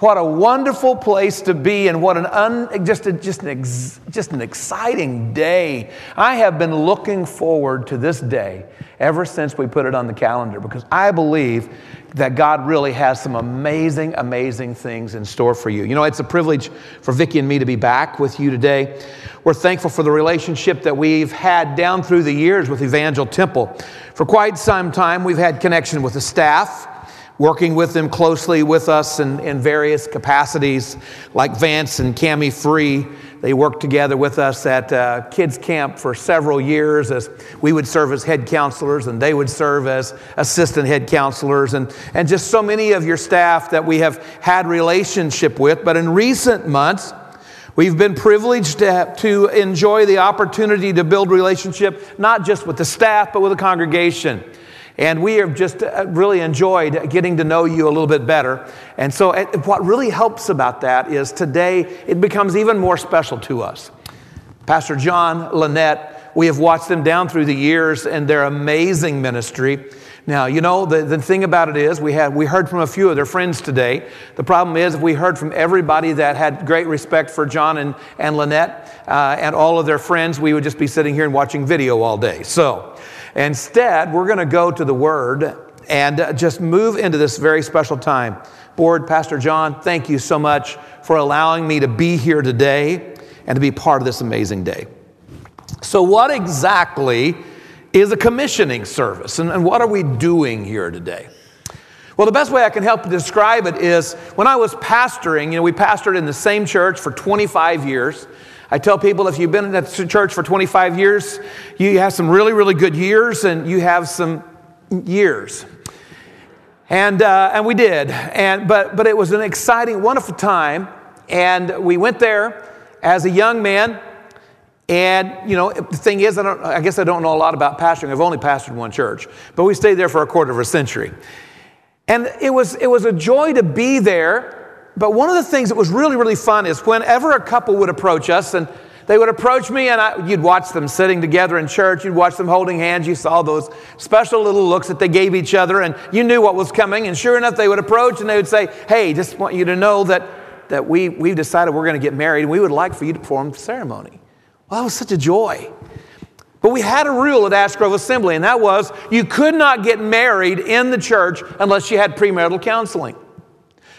What a wonderful place to be, and what an un, just, a, just, an ex, just an exciting day. I have been looking forward to this day ever since we put it on the calendar because I believe that God really has some amazing, amazing things in store for you. You know, it's a privilege for Vicki and me to be back with you today. We're thankful for the relationship that we've had down through the years with Evangel Temple. For quite some time, we've had connection with the staff working with them closely with us in, in various capacities, like Vance and Cami Free. They worked together with us at uh, kids camp for several years as we would serve as head counselors and they would serve as assistant head counselors and, and just so many of your staff that we have had relationship with. But in recent months, We've been privileged to, to enjoy the opportunity to build relationship, not just with the staff, but with the congregation. And we have just uh, really enjoyed getting to know you a little bit better. And so, what really helps about that is today it becomes even more special to us. Pastor John Lynette, we have watched them down through the years and their amazing ministry. Now, you know, the, the thing about it is, we, had, we heard from a few of their friends today. The problem is, we heard from everybody that had great respect for John and, and Lynette uh, and all of their friends, we would just be sitting here and watching video all day. So, Instead, we're going to go to the Word and just move into this very special time. Board, Pastor John, thank you so much for allowing me to be here today and to be part of this amazing day. So, what exactly is a commissioning service, and what are we doing here today? Well, the best way I can help describe it is when I was pastoring, you know, we pastored in the same church for 25 years. I tell people if you've been in that church for 25 years, you have some really, really good years and you have some years. And, uh, and we did. And, but, but it was an exciting, wonderful time. And we went there as a young man. And, you know, the thing is, I, don't, I guess I don't know a lot about pastoring. I've only pastored one church. But we stayed there for a quarter of a century. And it was, it was a joy to be there but one of the things that was really, really fun is whenever a couple would approach us and they would approach me and I, you'd watch them sitting together in church, you'd watch them holding hands, you saw those special little looks that they gave each other and you knew what was coming. And sure enough, they would approach and they would say, Hey, just want you to know that, that we, we've decided we're going to get married and we would like for you to perform the ceremony. Well, that was such a joy. But we had a rule at Ash Grove Assembly, and that was you could not get married in the church unless you had premarital counseling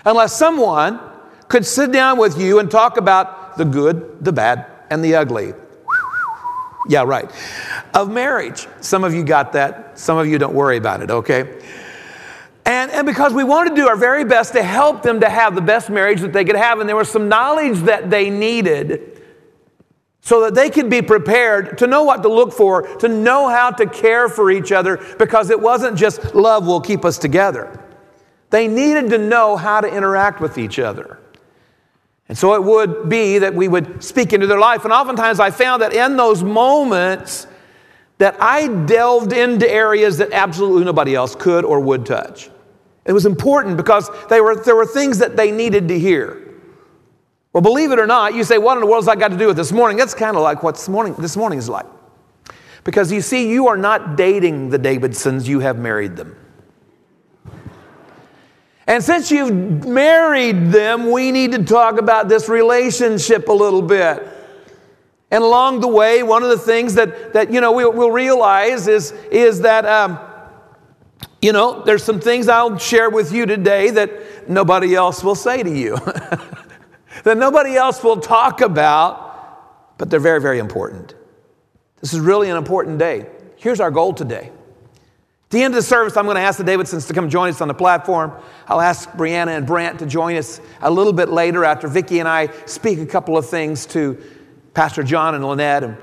unless someone could sit down with you and talk about the good, the bad, and the ugly. Yeah, right. Of marriage. Some of you got that. Some of you don't worry about it, okay? And, and because we wanted to do our very best to help them to have the best marriage that they could have, and there was some knowledge that they needed so that they could be prepared to know what to look for, to know how to care for each other, because it wasn't just love will keep us together. They needed to know how to interact with each other. And so it would be that we would speak into their life. And oftentimes I found that in those moments that I delved into areas that absolutely nobody else could or would touch. It was important because they were, there were things that they needed to hear. Well, believe it or not, you say, what in the world has that got to do with this morning? That's kind of like what this morning, this morning is like. Because you see, you are not dating the Davidsons, you have married them. And since you've married them, we need to talk about this relationship a little bit. And along the way, one of the things that, that you know, we'll, we'll realize is, is that, um, you know, there's some things I'll share with you today that nobody else will say to you, that nobody else will talk about, but they're very, very important. This is really an important day. Here's our goal today at the end of the service, I'm going to ask the Davidsons to come join us on the platform. I'll ask Brianna and Brant to join us a little bit later after Vicki and I speak a couple of things to Pastor John and Lynette. And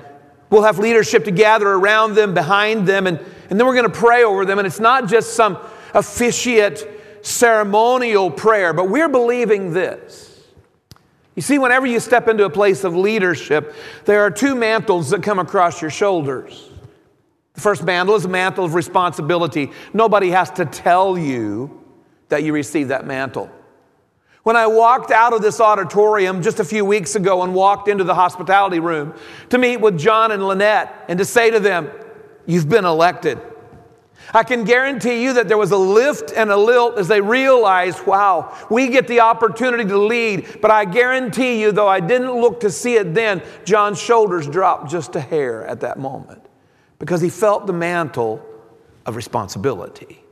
we'll have leadership to gather around them, behind them, and, and then we're going to pray over them. And it's not just some officiate ceremonial prayer, but we're believing this. You see, whenever you step into a place of leadership, there are two mantles that come across your shoulders. The first mantle is a mantle of responsibility. Nobody has to tell you that you received that mantle. When I walked out of this auditorium just a few weeks ago and walked into the hospitality room to meet with John and Lynette and to say to them, You've been elected. I can guarantee you that there was a lift and a lilt as they realized, wow, we get the opportunity to lead. But I guarantee you, though I didn't look to see it then, John's shoulders dropped just a hair at that moment because he felt the mantle of responsibility.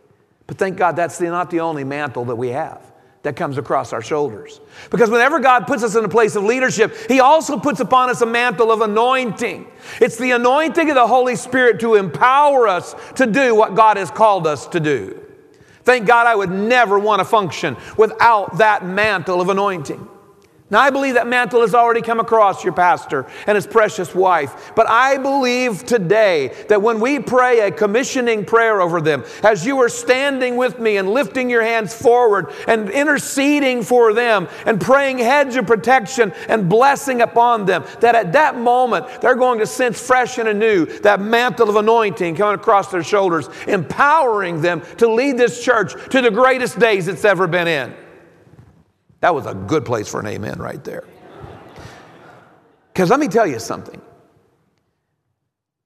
But thank God that's the, not the only mantle that we have that comes across our shoulders. Because whenever God puts us in a place of leadership, He also puts upon us a mantle of anointing. It's the anointing of the Holy Spirit to empower us to do what God has called us to do. Thank God I would never want to function without that mantle of anointing. Now, I believe that mantle has already come across your pastor and his precious wife. But I believe today that when we pray a commissioning prayer over them, as you are standing with me and lifting your hands forward and interceding for them and praying hedge of protection and blessing upon them, that at that moment they're going to sense fresh and anew that mantle of anointing coming across their shoulders, empowering them to lead this church to the greatest days it's ever been in. That was a good place for an amen right there. Because let me tell you something.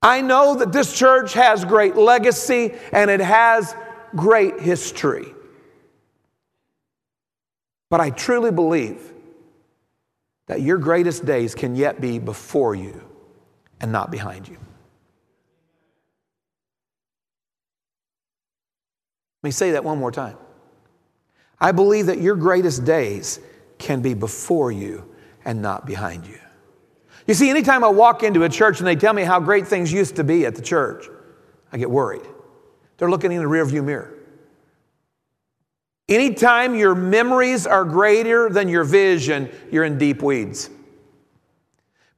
I know that this church has great legacy and it has great history. But I truly believe that your greatest days can yet be before you and not behind you. Let me say that one more time. I believe that your greatest days can be before you and not behind you. You see, anytime I walk into a church and they tell me how great things used to be at the church, I get worried. They're looking in the rearview mirror. Anytime your memories are greater than your vision, you're in deep weeds.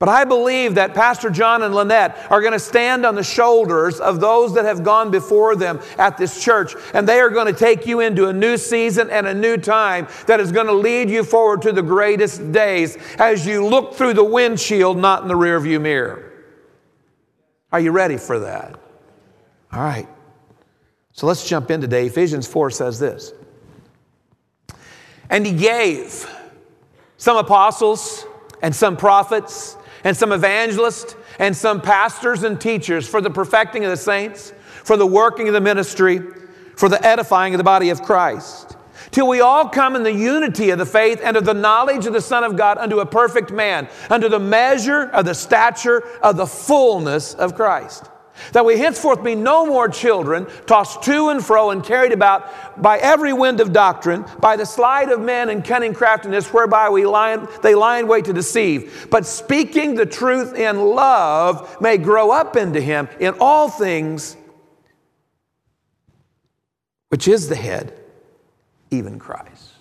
But I believe that Pastor John and Lynette are going to stand on the shoulders of those that have gone before them at this church, and they are going to take you into a new season and a new time that is going to lead you forward to the greatest days as you look through the windshield, not in the rearview mirror. Are you ready for that? All right. So let's jump in today. Ephesians 4 says this And he gave some apostles and some prophets and some evangelists and some pastors and teachers for the perfecting of the saints, for the working of the ministry, for the edifying of the body of Christ. Till we all come in the unity of the faith and of the knowledge of the Son of God unto a perfect man, unto the measure of the stature of the fullness of Christ. That we henceforth be no more children, tossed to and fro and carried about by every wind of doctrine, by the sleight of men and cunning craftiness, whereby we lie, they lie in wait to deceive. But speaking the truth in love may grow up into him in all things, which is the head, even Christ.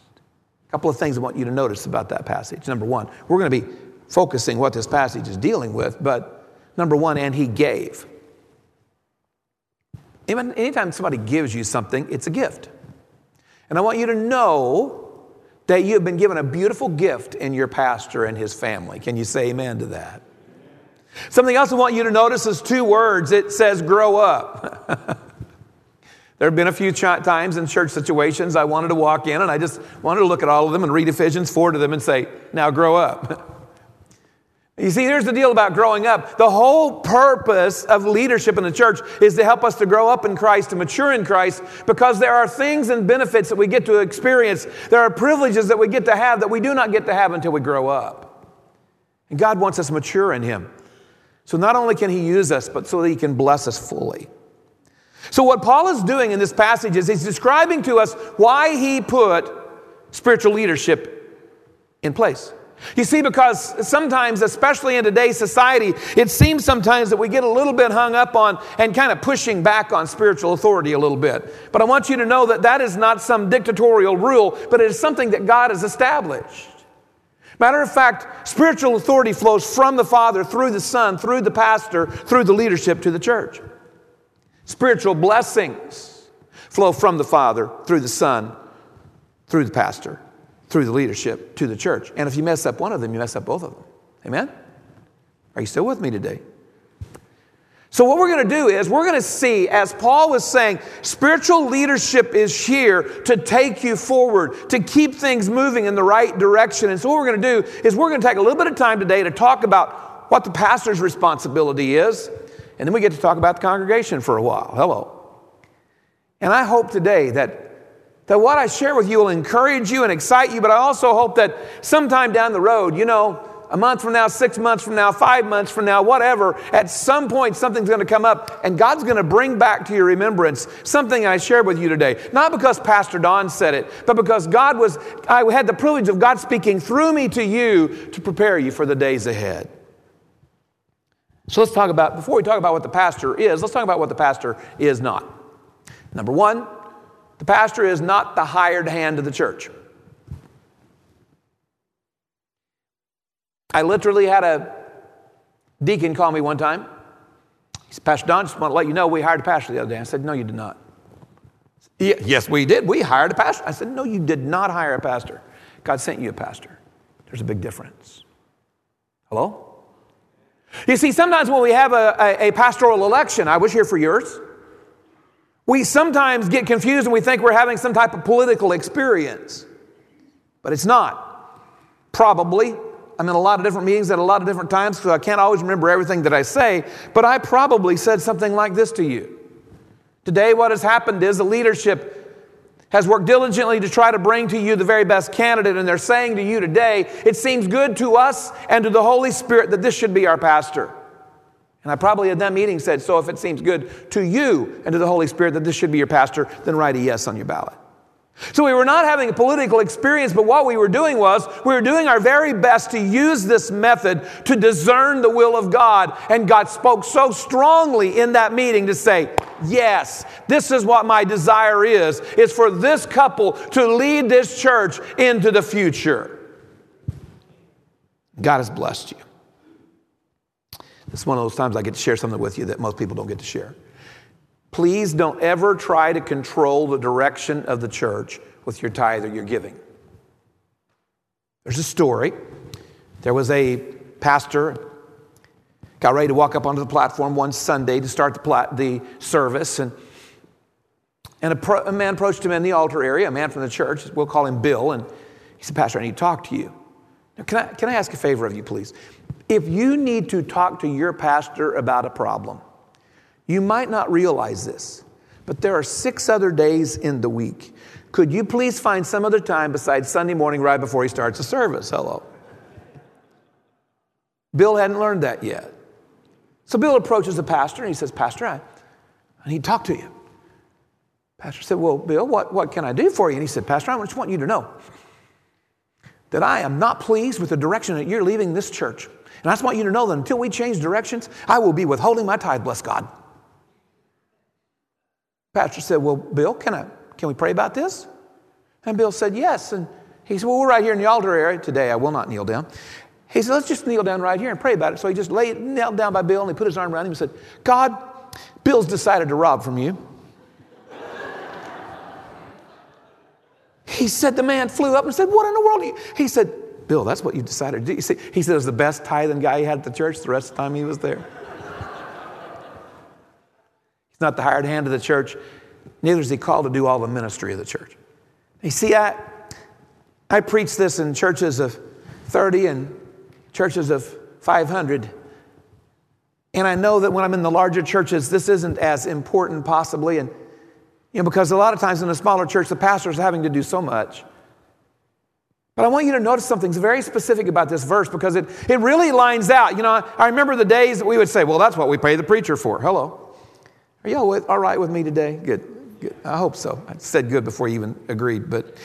A couple of things I want you to notice about that passage. Number one, we're going to be focusing what this passage is dealing with, but number one, and he gave. Anytime somebody gives you something, it's a gift. And I want you to know that you have been given a beautiful gift in your pastor and his family. Can you say amen to that? Something else I want you to notice is two words. It says grow up. there have been a few times in church situations I wanted to walk in and I just wanted to look at all of them and read Ephesians 4 to them and say, now grow up. You see, here's the deal about growing up. The whole purpose of leadership in the church is to help us to grow up in Christ, to mature in Christ, because there are things and benefits that we get to experience. There are privileges that we get to have that we do not get to have until we grow up. And God wants us mature in Him. So not only can He use us, but so that He can bless us fully. So, what Paul is doing in this passage is he's describing to us why he put spiritual leadership in place. You see, because sometimes, especially in today's society, it seems sometimes that we get a little bit hung up on and kind of pushing back on spiritual authority a little bit. But I want you to know that that is not some dictatorial rule, but it is something that God has established. Matter of fact, spiritual authority flows from the Father, through the Son, through the pastor, through the leadership to the church. Spiritual blessings flow from the Father, through the Son, through the pastor, through the leadership to the church. And if you mess up one of them, you mess up both of them. Amen? Are you still with me today? So, what we're going to do is we're going to see, as Paul was saying, spiritual leadership is here to take you forward, to keep things moving in the right direction. And so, what we're going to do is we're going to take a little bit of time today to talk about what the pastor's responsibility is, and then we get to talk about the congregation for a while. Hello. And I hope today that, that what I share with you will encourage you and excite you, but I also hope that sometime down the road, you know, a month from now, six months from now, five months from now, whatever, at some point something's going to come up and God's going to bring back to your remembrance something I shared with you today. Not because Pastor Don said it, but because God was, I had the privilege of God speaking through me to you to prepare you for the days ahead. So let's talk about, before we talk about what the pastor is, let's talk about what the pastor is not. Number one, the pastor is not the hired hand of the church. I literally had a deacon call me one time. He said, Pastor Don, just want to let you know we hired a pastor the other day. I said, No, you did not. Yes, we did. We hired a pastor. I said, No, you did not hire a pastor. God sent you a pastor. There's a big difference. Hello? You see, sometimes when we have a, a, a pastoral election, I was here for yours. We sometimes get confused and we think we're having some type of political experience, but it's not. Probably I'm in a lot of different meetings at a lot of different times, so I can't always remember everything that I say, but I probably said something like this to you. Today, what has happened is the leadership has worked diligently to try to bring to you the very best candidate, and they're saying to you today, it seems good to us and to the Holy Spirit that this should be our pastor. And I probably at that meeting said, So if it seems good to you and to the Holy Spirit that this should be your pastor, then write a yes on your ballot. So we were not having a political experience, but what we were doing was we were doing our very best to use this method to discern the will of God. And God spoke so strongly in that meeting to say, Yes, this is what my desire is, is for this couple to lead this church into the future. God has blessed you. It's one of those times I get to share something with you that most people don't get to share. Please don't ever try to control the direction of the church with your tithe or your giving. There's a story. There was a pastor got ready to walk up onto the platform one Sunday to start the, plat- the service, and, and a, pro- a man approached him in the altar area, a man from the church. We'll call him Bill, and he said, "Pastor, I need to talk to you. Can I can I ask a favor of you, please? If you need to talk to your pastor about a problem." You might not realize this, but there are six other days in the week. Could you please find some other time besides Sunday morning right before he starts the service? Hello. Bill hadn't learned that yet. So Bill approaches the pastor and he says, Pastor, I, I need to talk to you. Pastor said, Well, Bill, what, what can I do for you? And he said, Pastor, I just want you to know that I am not pleased with the direction that you're leaving this church. And I just want you to know that until we change directions, I will be withholding my tithe, bless God. Pastor said, Well, Bill, can, I, can we pray about this? And Bill said, Yes. And he said, Well, we're right here in the altar area. Today I will not kneel down. He said, Let's just kneel down right here and pray about it. So he just laid, knelt down by Bill and he put his arm around him and said, God, Bill's decided to rob from you. He said, The man flew up and said, What in the world? He said, Bill, that's what you decided to do. Said, he said it was the best tithing guy he had at the church the rest of the time he was there He's not the hired hand of the church, neither is he called to do all the ministry of the church. You see, I, I preach this in churches of 30 and churches of 500. And I know that when I'm in the larger churches, this isn't as important, possibly. And, you know, because a lot of times in a smaller church, the pastor is having to do so much. But I want you to notice something very specific about this verse because it, it really lines out. You know, I remember the days that we would say, well, that's what we pay the preacher for. Hello. Are y'all all right with me today? Good. Good. I hope so. I said good before you even agreed, but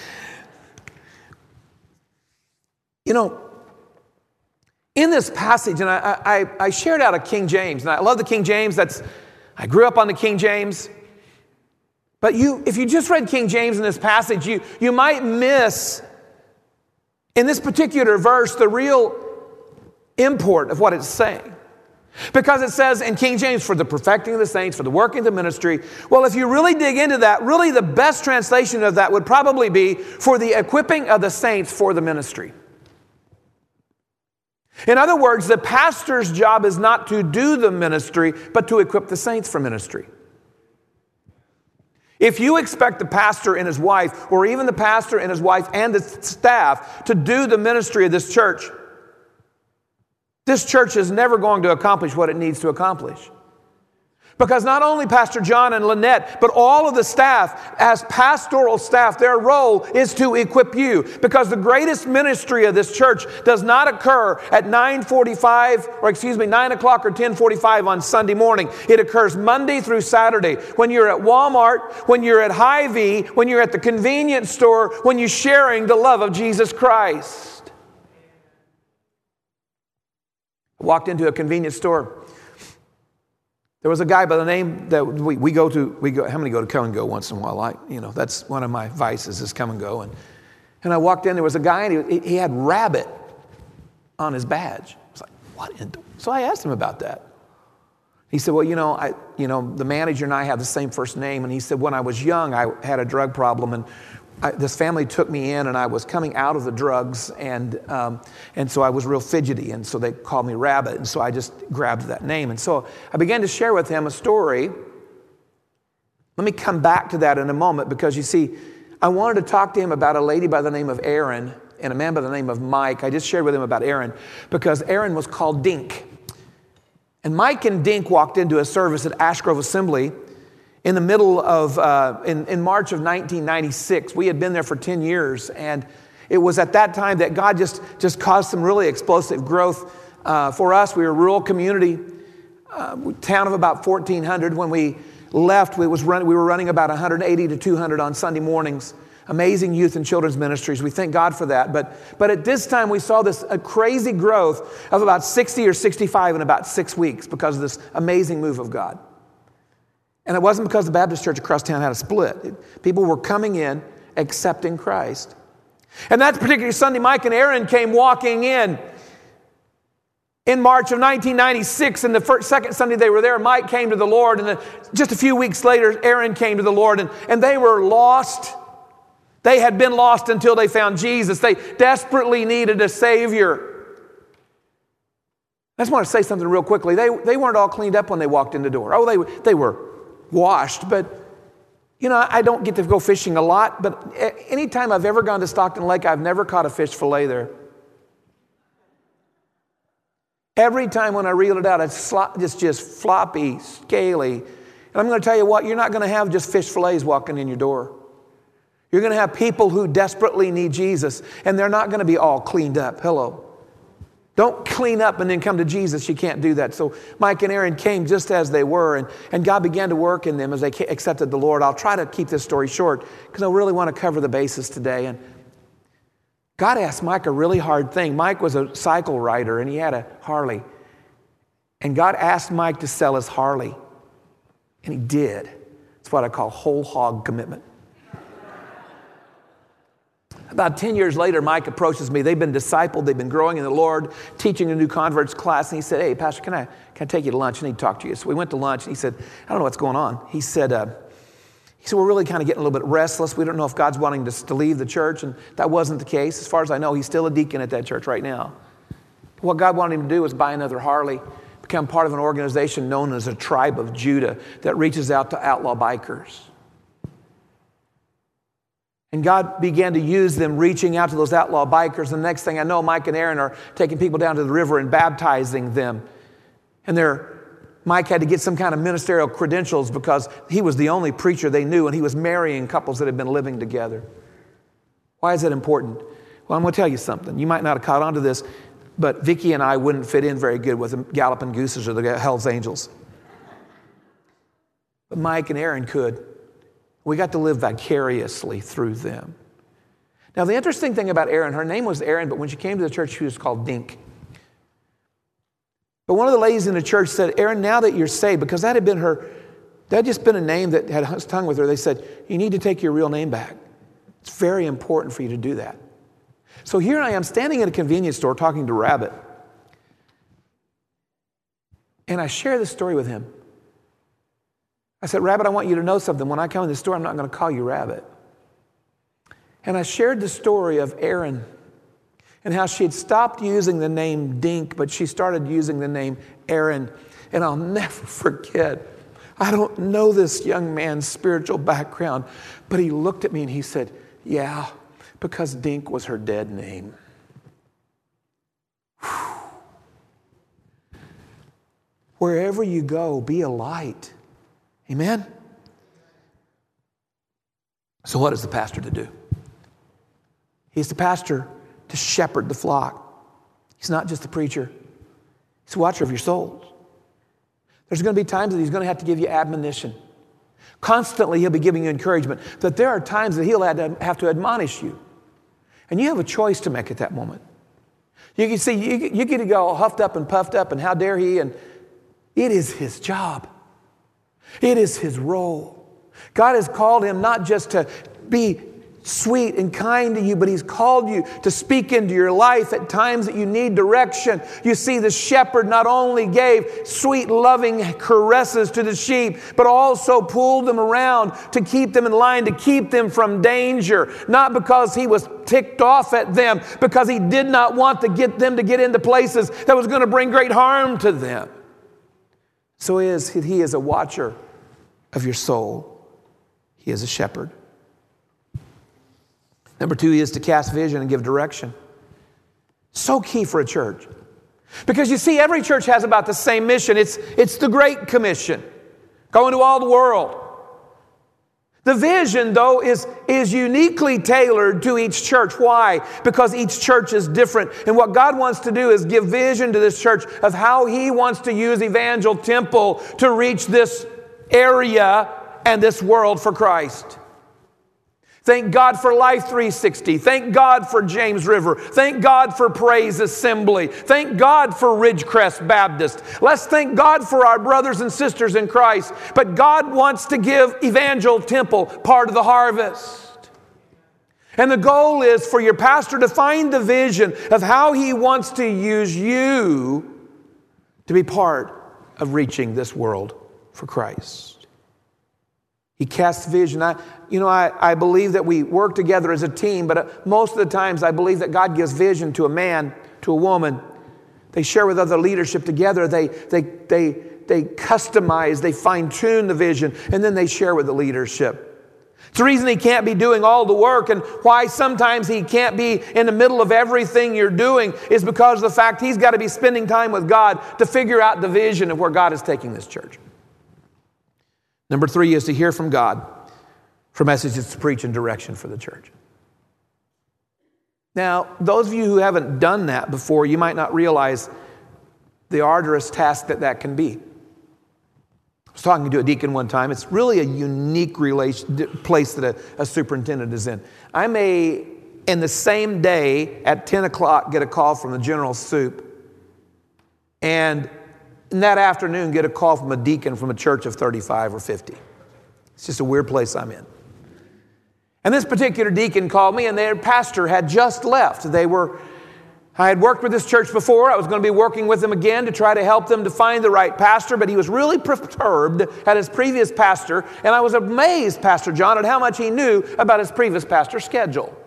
you know, in this passage, and I, I, I, shared out of King James, and I love the King James. That's I grew up on the King James. But you, if you just read King James in this passage, you, you might miss in this particular verse the real import of what it's saying. Because it says in King James, for the perfecting of the saints, for the working of the ministry. Well, if you really dig into that, really the best translation of that would probably be for the equipping of the saints for the ministry. In other words, the pastor's job is not to do the ministry, but to equip the saints for ministry. If you expect the pastor and his wife, or even the pastor and his wife and the staff to do the ministry of this church, this church is never going to accomplish what it needs to accomplish. Because not only Pastor John and Lynette, but all of the staff, as pastoral staff, their role is to equip you. Because the greatest ministry of this church does not occur at 9:45, or excuse me, 9 o'clock or 10:45 on Sunday morning. It occurs Monday through Saturday. When you're at Walmart, when you're at Hy-Vee, when you're at the convenience store, when you're sharing the love of Jesus Christ. I walked into a convenience store there was a guy by the name that we, we go to, we go, how many go to Kum & Go once in a while? I, you know, that's one of my vices is Kum & Go. And, and I walked in, there was a guy and he, he had rabbit on his badge. I was like, what? In so I asked him about that. He said, well, you know, I, you know, the manager and I have the same first name. And he said, when I was young, I had a drug problem and I, this family took me in and I was coming out of the drugs and, um, and so I was real fidgety and so they called me Rabbit and so I just grabbed that name. And so I began to share with him a story. Let me come back to that in a moment because you see, I wanted to talk to him about a lady by the name of Erin and a man by the name of Mike. I just shared with him about Erin because Erin was called Dink. And Mike and Dink walked into a service at Ash Grove Assembly in the middle of, uh, in, in March of 1996. We had been there for 10 years, and it was at that time that God just, just caused some really explosive growth uh, for us. We were a rural community, uh, town of about 1,400. When we left, we, was run, we were running about 180 to 200 on Sunday mornings. Amazing youth and children's ministries. We thank God for that. But, but at this time, we saw this a crazy growth of about 60 or 65 in about six weeks because of this amazing move of God. And it wasn't because the Baptist church across town had a split. People were coming in accepting Christ. And that particular Sunday, Mike and Erin came walking in in March of 1996. And the first, second Sunday they were there, Mike came to the Lord. And then just a few weeks later, Erin came to the Lord. And, and they were lost. They had been lost until they found Jesus. They desperately needed a Savior. I just want to say something real quickly. They, they weren't all cleaned up when they walked in the door. Oh, they, they were washed, but you know, I don't get to go fishing a lot, but anytime I've ever gone to Stockton Lake, I've never caught a fish fillet there. Every time when I reel it out, it's just, just floppy, scaly. And I'm going to tell you what, you're not going to have just fish fillets walking in your door. You're going to have people who desperately need Jesus, and they're not going to be all cleaned up. Hello. Don't clean up and then come to Jesus. You can't do that. So Mike and Erin came just as they were, and, and God began to work in them as they accepted the Lord. I'll try to keep this story short because I really want to cover the basis today. And God asked Mike a really hard thing. Mike was a cycle rider and he had a Harley. And God asked Mike to sell his Harley, and he did. It's what I call whole hog commitment. About 10 years later, Mike approaches me. They've been discipled, they've been growing in the Lord, teaching a new converts class. And he said, Hey, Pastor, can I, can I take you to lunch? I need to talk to you. So we went to lunch, and he said, I don't know what's going on. He said, uh, he said, We're really kind of getting a little bit restless. We don't know if God's wanting us to leave the church. And that wasn't the case. As far as I know, he's still a deacon at that church right now. What God wanted him to do was buy another Harley, become part of an organization known as a Tribe of Judah that reaches out to outlaw bikers. And God began to use them reaching out to those outlaw bikers. And the next thing I know, Mike and Erin are taking people down to the river and baptizing them. And they're Mike had to get some kind of ministerial credentials because he was the only preacher they knew and he was marrying couples that had been living together. Why is that important? Well, I'm going to tell you something. You might not have caught on to this, but Vicki and I wouldn't fit in very good with the Galloping Gooses or the Hells Angels. But Mike and Erin could. We got to live vicariously through them. Now, the interesting thing about Erin, her name was Erin, but when she came to the church, she was called Dink. But one of the ladies in the church said, Erin, now that you're saved, because that had been her, that had just been a name that had hung with her, they said, you need to take your real name back. It's very important for you to do that. So here I am standing in a convenience store talking to Rabbit. And I share this story with him. I said, Rabbit, I want you to know something. When I come in the store, I'm not going to call you Rabbit. And I shared the story of Erin and how she had stopped using the name Dink, but she started using the name Erin. And I'll never forget, I don't know this young man's spiritual background, but he looked at me and he said, Yeah, because Dink was her dead name. Wherever you go, be a light. Amen? So, what is the pastor to do? He's the pastor to shepherd the flock. He's not just a preacher, he's a watcher of your souls. There's going to be times that he's going to have to give you admonition. Constantly, he'll be giving you encouragement. That there are times that he'll have to admonish you. And you have a choice to make at that moment. You can see, you, you get to go huffed up and puffed up, and how dare he? And it is his job, it is his role. God has called him not just to be sweet and kind to you, but He's called you to speak into your life at times that you need direction. You see, the shepherd not only gave sweet, loving caresses to the sheep, but also pulled them around to keep them in line, to keep them from danger. Not because He was ticked off at them, because He did not want to get them to get into places that was going to bring great harm to them. So he is, he is a watcher of your soul. He is a shepherd. Number two he is to cast vision and give direction. So key for a church. Because you see, every church has about the same mission. It's, it's the Great Commission go into all the world. The vision, though, is, is uniquely tailored to each church. Why? Because each church is different. And what God wants to do is give vision to this church of how He wants to use Evangel Temple to reach this area and this world for Christ. Thank God for Life 360. Thank God for James River. Thank God for Praise Assembly. Thank God for Ridgecrest Baptist. Let's thank God for our brothers and sisters in Christ. But God wants to give Evangel Temple part of the harvest. And the goal is for your pastor to find the vision of how he wants to use you to be part of reaching this world for Christ. He casts vision. I, you know, I, I believe that we work together as a team, but uh, most of the times I believe that God gives vision to a man, to a woman. They share with other leadership together. They, they, they, they customize, they fine tune the vision, and then they share with the leadership. It's the reason he can't be doing all the work and why sometimes he can't be in the middle of everything you're doing is because of the fact he's got to be spending time with God to figure out the vision of where God is taking this church. Number three is to hear from God for messages to preach and direction for the church. Now, those of you who haven't done that before, you might not realize the arduous task that that can be. I was talking to a deacon one time. It's really a unique relation, place that a, a superintendent is in. I may, in the same day at 10 o'clock, get a call from the general soup, and in that afternoon get a call from a deacon from a church of 35 or 50. It's just a weird place I'm in. And this particular deacon called me, and their pastor had just left. They were, I had worked with this church before. I was going to be working with them again to try to help them to find the right pastor, but he was really perturbed at his previous pastor, and I was amazed, Pastor John, at how much he knew about his previous pastor's schedule.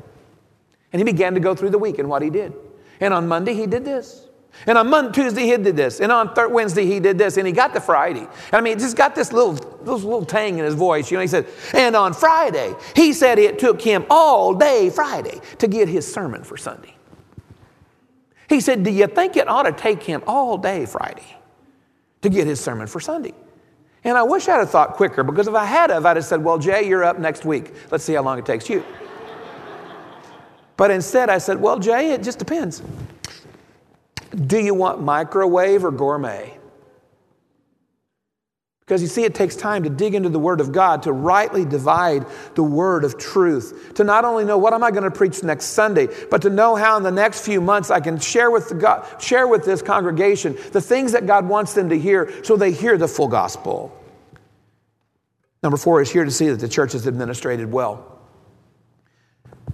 And he began to go through the week and what he did. And on Monday, he did this. And on Monday, Tuesday, he did this. And on third, Wednesday, he did this. And he got to Friday. And I mean, it just got this little, this little tang in his voice. You know, he said, and on Friday, he said it took him all day Friday to get his sermon for Sunday. He said, Do you think it ought to take him all day Friday to get his sermon for Sunday? And I wish I'd have thought quicker because if I had have, I'd have said, Well, Jay, you're up next week. Let's see how long it takes you. but instead, I said, Well, Jay, it just depends. Do you want microwave or gourmet? Because you see, it takes time to dig into the Word of God, to rightly divide the Word of truth, to not only know what am I going to preach next Sunday, but to know how in the next few months I can share with, the God, share with this congregation the things that God wants them to hear so they hear the full gospel. Number four is here to see that the church is administrated well.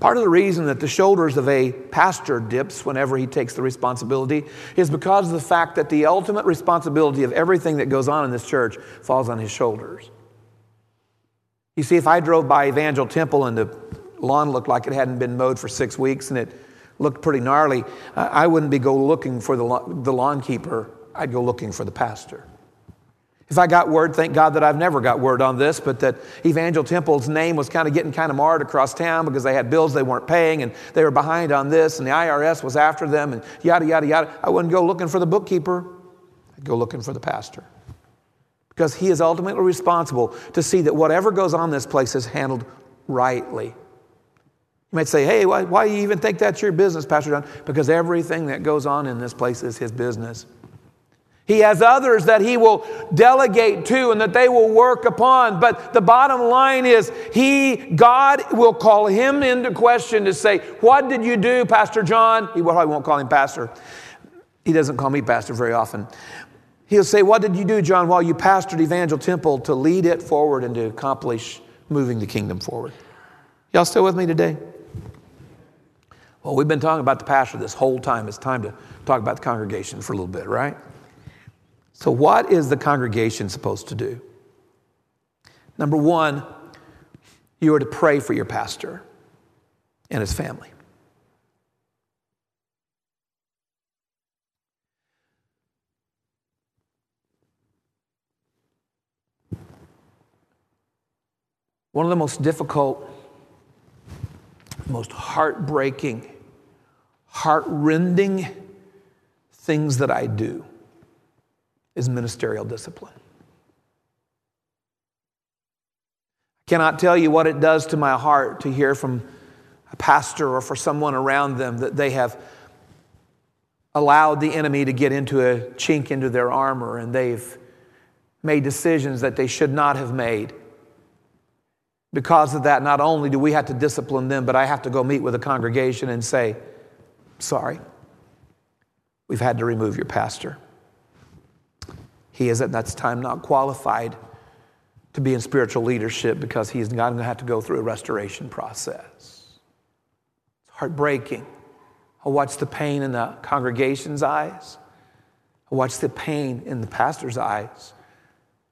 Part of the reason that the shoulders of a pastor dips whenever he takes the responsibility is because of the fact that the ultimate responsibility of everything that goes on in this church falls on his shoulders. You see, if I drove by Evangel Temple and the lawn looked like it hadn't been mowed for six weeks and it looked pretty gnarly, I wouldn't be go looking for the lawn keeper. I'd go looking for the pastor. If I got word, thank God that I've never got word on this, but that Evangel Temple's name was kind of getting kind of marred across town because they had bills they weren't paying and they were behind on this and the IRS was after them and yada, yada, yada. I wouldn't go looking for the bookkeeper, I'd go looking for the pastor because he is ultimately responsible to see that whatever goes on this place is handled rightly. You might say, hey, why, why do you even think that's your business, Pastor John? Because everything that goes on in this place is his business. He has others that he will delegate to and that they will work upon. But the bottom line is, he, God will call him into question to say, What did you do, Pastor John? He probably won't call him pastor. He doesn't call me pastor very often. He'll say, What did you do, John, while you pastored Evangel Temple to lead it forward and to accomplish moving the kingdom forward? Y'all still with me today? Well, we've been talking about the pastor this whole time. It's time to talk about the congregation for a little bit, right? So, what is the congregation supposed to do? Number one, you are to pray for your pastor and his family. One of the most difficult, most heartbreaking, heartrending things that I do is ministerial discipline. I cannot tell you what it does to my heart to hear from a pastor or for someone around them that they have allowed the enemy to get into a chink into their armor and they've made decisions that they should not have made. Because of that, not only do we have to discipline them, but I have to go meet with the congregation and say, Sorry, we've had to remove your pastor. He is at that time not qualified to be in spiritual leadership because he's going to have to go through a restoration process. It's heartbreaking. I watch the pain in the congregation's eyes. I watch the pain in the pastor's eyes.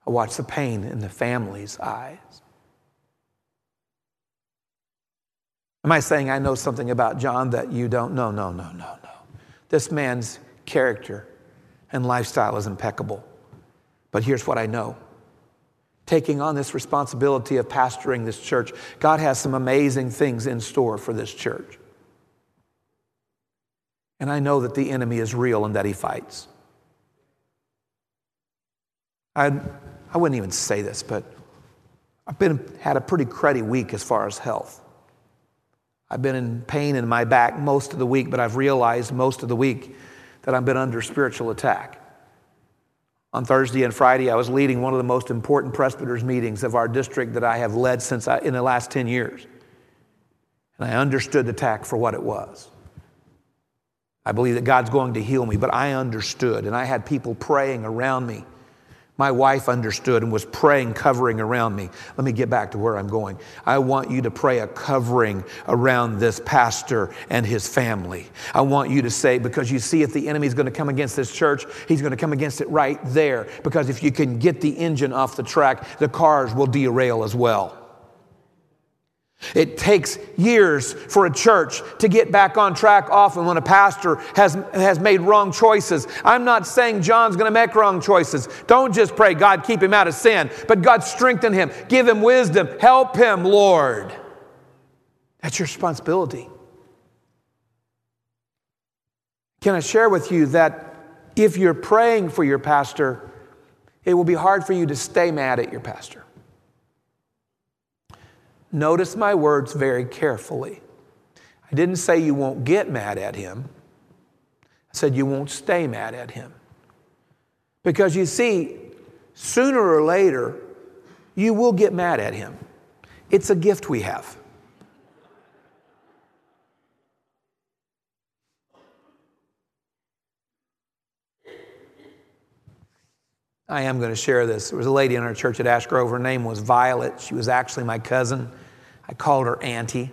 I watch the pain in the family's eyes. Am I saying I know something about John that you don't? Know? No, no, no, no, no. This man's character and lifestyle is impeccable. But here's what I know taking on this responsibility of pastoring this church, God has some amazing things in store for this church. And I know that the enemy is real and that he fights. I, I wouldn't even say this, but I've been, had a pretty cruddy week as far as health. I've been in pain in my back most of the week, but I've realized most of the week that I've been under spiritual attack. On Thursday and Friday, I was leading one of the most important presbyters meetings of our district that I have led since I, in the last 10 years. And I understood the attack for what it was. I believe that God's going to heal me, but I understood, and I had people praying around me my wife understood and was praying, covering around me. Let me get back to where I'm going. I want you to pray a covering around this pastor and his family. I want you to say, because you see, if the enemy is going to come against this church, he's going to come against it right there. Because if you can get the engine off the track, the cars will derail as well. It takes years for a church to get back on track often when a pastor has, has made wrong choices. I'm not saying John's going to make wrong choices. Don't just pray, God, keep him out of sin, but God, strengthen him, give him wisdom, help him, Lord. That's your responsibility. Can I share with you that if you're praying for your pastor, it will be hard for you to stay mad at your pastor. Notice my words very carefully. I didn't say you won't get mad at him. I said you won't stay mad at him. Because you see, sooner or later, you will get mad at him. It's a gift we have. I am going to share this. There was a lady in our church at Ash Grove. Her name was Violet. She was actually my cousin. I called her Auntie.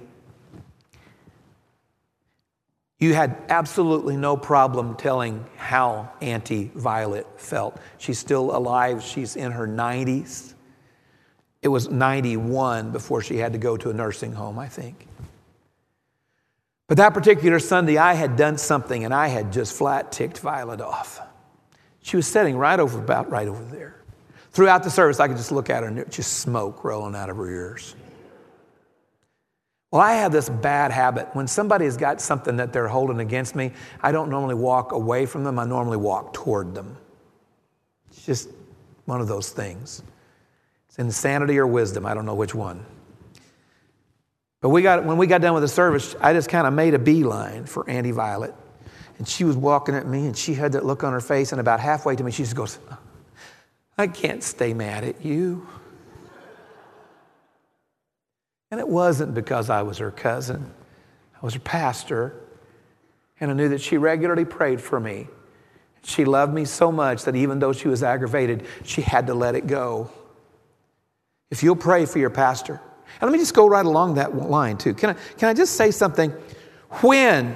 You had absolutely no problem telling how Auntie Violet felt. She's still alive, she's in her 90s. It was 91 before she had to go to a nursing home, I think. But that particular Sunday, I had done something and I had just flat ticked Violet off. She was sitting right over, about right over there. Throughout the service, I could just look at her and just smoke rolling out of her ears. Well, I have this bad habit. When somebody's got something that they're holding against me, I don't normally walk away from them, I normally walk toward them. It's just One of those things. It's insanity or wisdom. I don't know which one. But we got, when we got done with the service, I just kind of made a beeline for Auntie Violet. And she was walking at me, and she had that look on her face. And about halfway to me, she just goes, I can't stay mad at you. And it wasn't because I was her cousin, I was her pastor. And I knew that she regularly prayed for me. She loved me so much that even though she was aggravated, she had to let it go. If you'll pray for your pastor, and let me just go right along that line too. Can I, can I just say something? When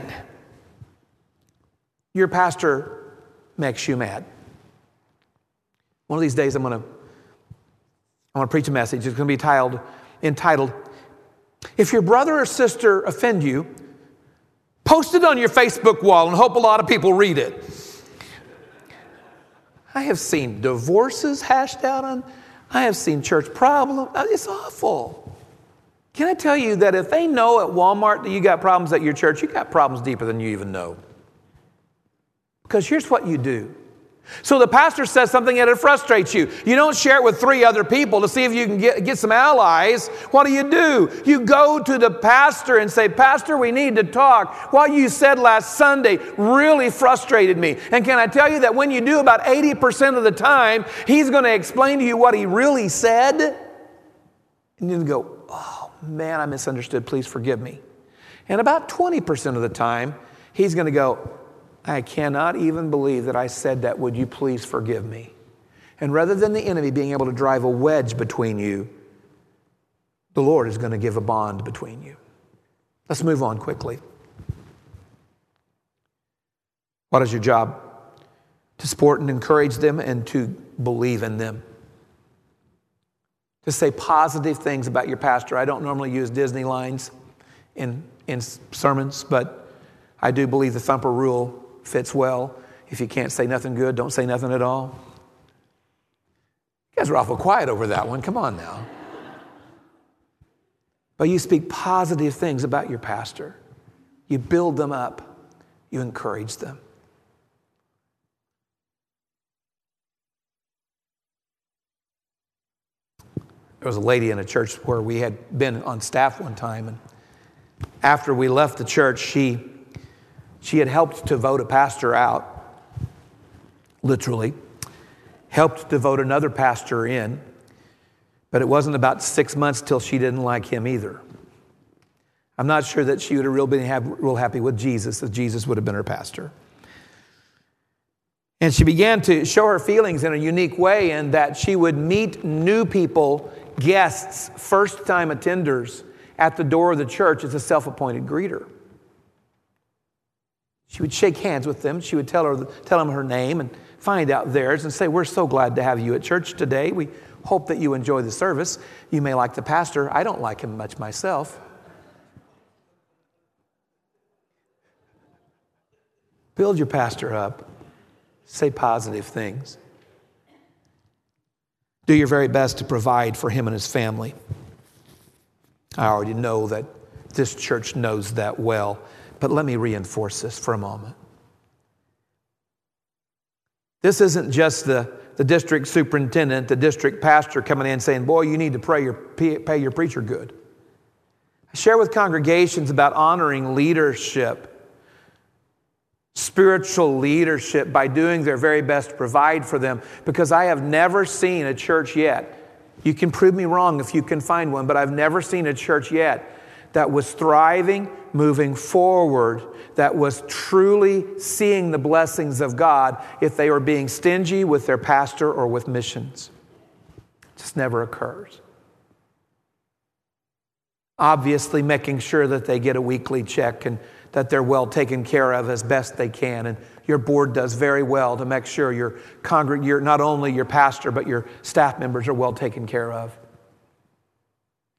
your pastor makes you mad, one of these days I'm going to I'm going to preach a message. It's going to be titled, entitled, If Your Brother or Sister Offend You, Post it on your Facebook wall and hope a lot of people read it. I have seen divorces hashed out on, I have seen church problems. Uh, it's awful. Can I tell you that if they know at Walmart that you got problems at your church, you got problems deeper than you even know? Because here's what you do so the pastor says something and it frustrates you. You don't share it with three other people to see if you can get, get some allies. What do you do? You go to the pastor and say, Pastor, we need to talk. What you said last Sunday really frustrated me. And can I tell you that when you do about 80% of the time, he's going to explain to you what he really said? And you go, Oh man, I misunderstood. Please forgive me. And about 20% of the time, he's going to go, I cannot even believe that I said that. Would you please forgive me? And rather than the enemy being able to drive a wedge between you, the Lord is going to give a bond between you. Let's move on quickly. What is your job? To support and encourage them and to believe in them. To say positive things about your pastor. I don't normally use Disney lines in, in sermons, but I do believe the thumper rule fits well. If you can't say nothing good, don't say nothing at all. You guys are awful quiet over that one. Come on now. But you speak positive things about your pastor. You build them up. You encourage them. There was a lady in a church where we had been on staff one time, and after we left the church, she she had helped to vote a pastor out, literally, helped to vote another pastor in, but it wasn't about six months till she didn't like him either. I'm not sure that she would have really been real happy with Jesus if Jesus would have been her pastor. And she began to show her feelings in a unique way, in that she would meet new people, guests, first time attenders at the door of the church as a self appointed greeter. She would shake hands with them. She would tell, her, tell them her name and find out theirs and say, We're so glad to have you at church today. We hope that you enjoy the service. You may like the pastor. I don't like him much myself. Build your pastor up, say positive things. Do your very best to provide for him and his family. I already know that this church knows that well. But let me reinforce this for a moment. This isn't just the, the district superintendent, the district pastor coming in saying, Boy, you need to pray your, pay your preacher good. I share with congregations about honoring leadership, spiritual leadership, by doing their very best to provide for them, because I have never seen a church yet. You can prove me wrong if you can find one, but I've never seen a church yet that was thriving, moving forward, that was truly seeing the blessings of God if they were being stingy with their pastor or with missions. It just never occurs. Obviously, making sure that they get a weekly check and that they're well taken care of as best they can. And your board does very well to make sure your congreg- your, not only your pastor, but your staff members are well taken care of.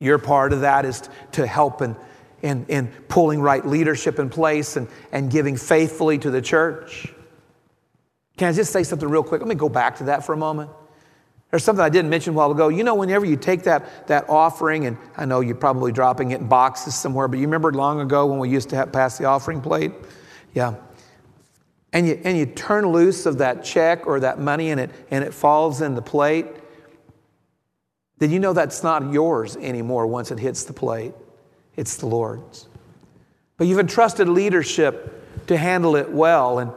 Your part of that is to help in, in, in pulling right leadership in place and, and giving faithfully to the church. Can I just say something real quick? Let me go back to that for a moment. There's something I didn't mention a while ago. You know, whenever you take that, that offering, and I know you're probably dropping it in boxes somewhere, but you remember long ago when we used to have, pass the offering plate? Yeah. and you, and you turn loose of that check or that money and it, and it falls in the plate, then you know that's not yours anymore once it hits the plate. It's the Lord's. But you've entrusted leadership to handle it well. And,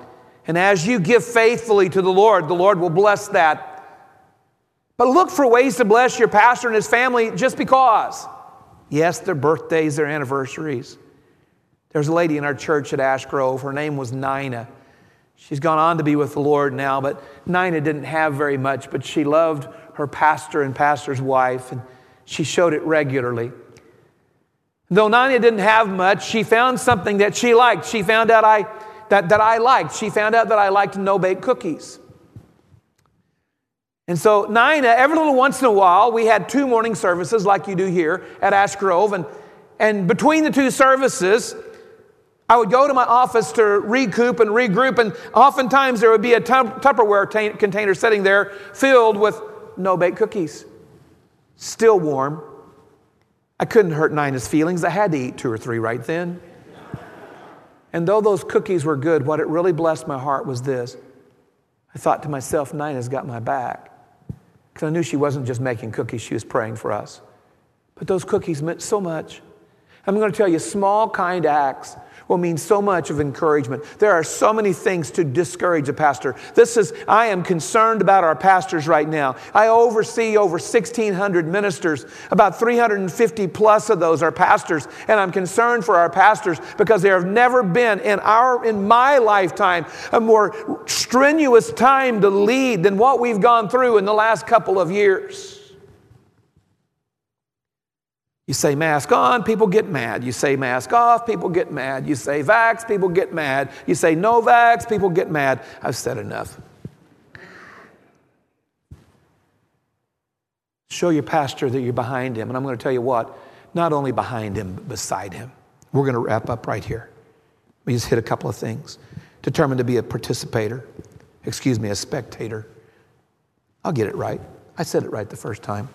and as you give faithfully to the Lord, the Lord will bless that. But look for ways to bless your pastor and his family just because. Yes, their birthdays, their anniversaries. There's a lady in our church at Ash Grove. Her name was Nina. She's gone on to be with the Lord now, but Nina didn't have very much, but she loved her pastor and pastor's wife, and she showed it regularly. Though Nina didn't have much, she found something that she liked. She found out I, that, that I liked. She found out that I liked no bake cookies. And so, Nina, every little once in a while, we had two morning services like you do here at Ash Grove. And, and between the two services, I would go to my office to recoup and regroup, and oftentimes there would be a Tupperware t- container sitting there filled with no bake cookies, still warm. I couldn't hurt Nina's feelings. I had to eat two or three right then. And though those cookies were good, what it really blessed my heart was this. I thought to myself, Nina's got my back. Because I knew she wasn't just making cookies, she was praying for us. But those cookies meant so much. I'm going to tell you small, kind acts will mean so much of encouragement. There are so many things to discourage a pastor. This is, I am concerned about our pastors right now. I oversee over 1,600 ministers. About 350 plus of those are pastors. And I'm concerned for our pastors because there have never been in our, in my lifetime, a more strenuous time to lead than what we've gone through in the last couple of years. You say mask on, people get mad. You say mask off, people get mad. You say vax, people get mad. You say no vax, people get mad. I've said enough. Show your pastor that you're behind him. And I'm going to tell you what, not only behind him, but beside him. We're going to wrap up right here. We just hit a couple of things. Determined to be a participator, excuse me, a spectator. I'll get it right. I said it right the first time.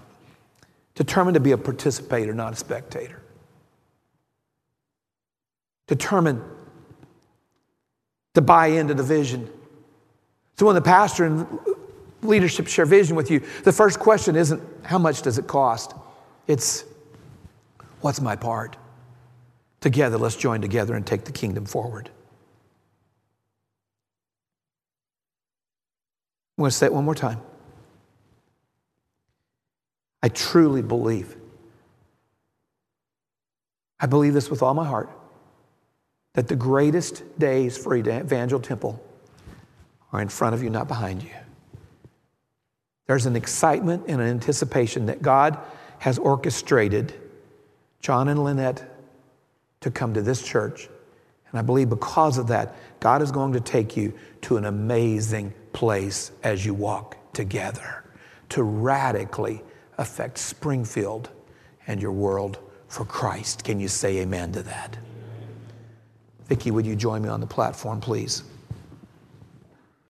Determined to be a participator, not a spectator. Determined to buy into the vision. So when the pastor and leadership share vision with you, the first question isn't how much does it cost? It's what's my part? Together, let's join together and take the kingdom forward. I'm going to say it one more time. I truly believe. I believe this with all my heart that the greatest days for Evangel Temple are in front of you, not behind you. There's an excitement and an anticipation that God has orchestrated John and Lynette to come to this church. And I believe because of that, God is going to take you to an amazing place as you walk together to radically affect Springfield and your world for Christ. Can you say amen to that? Vicki, would you join me on the platform, please?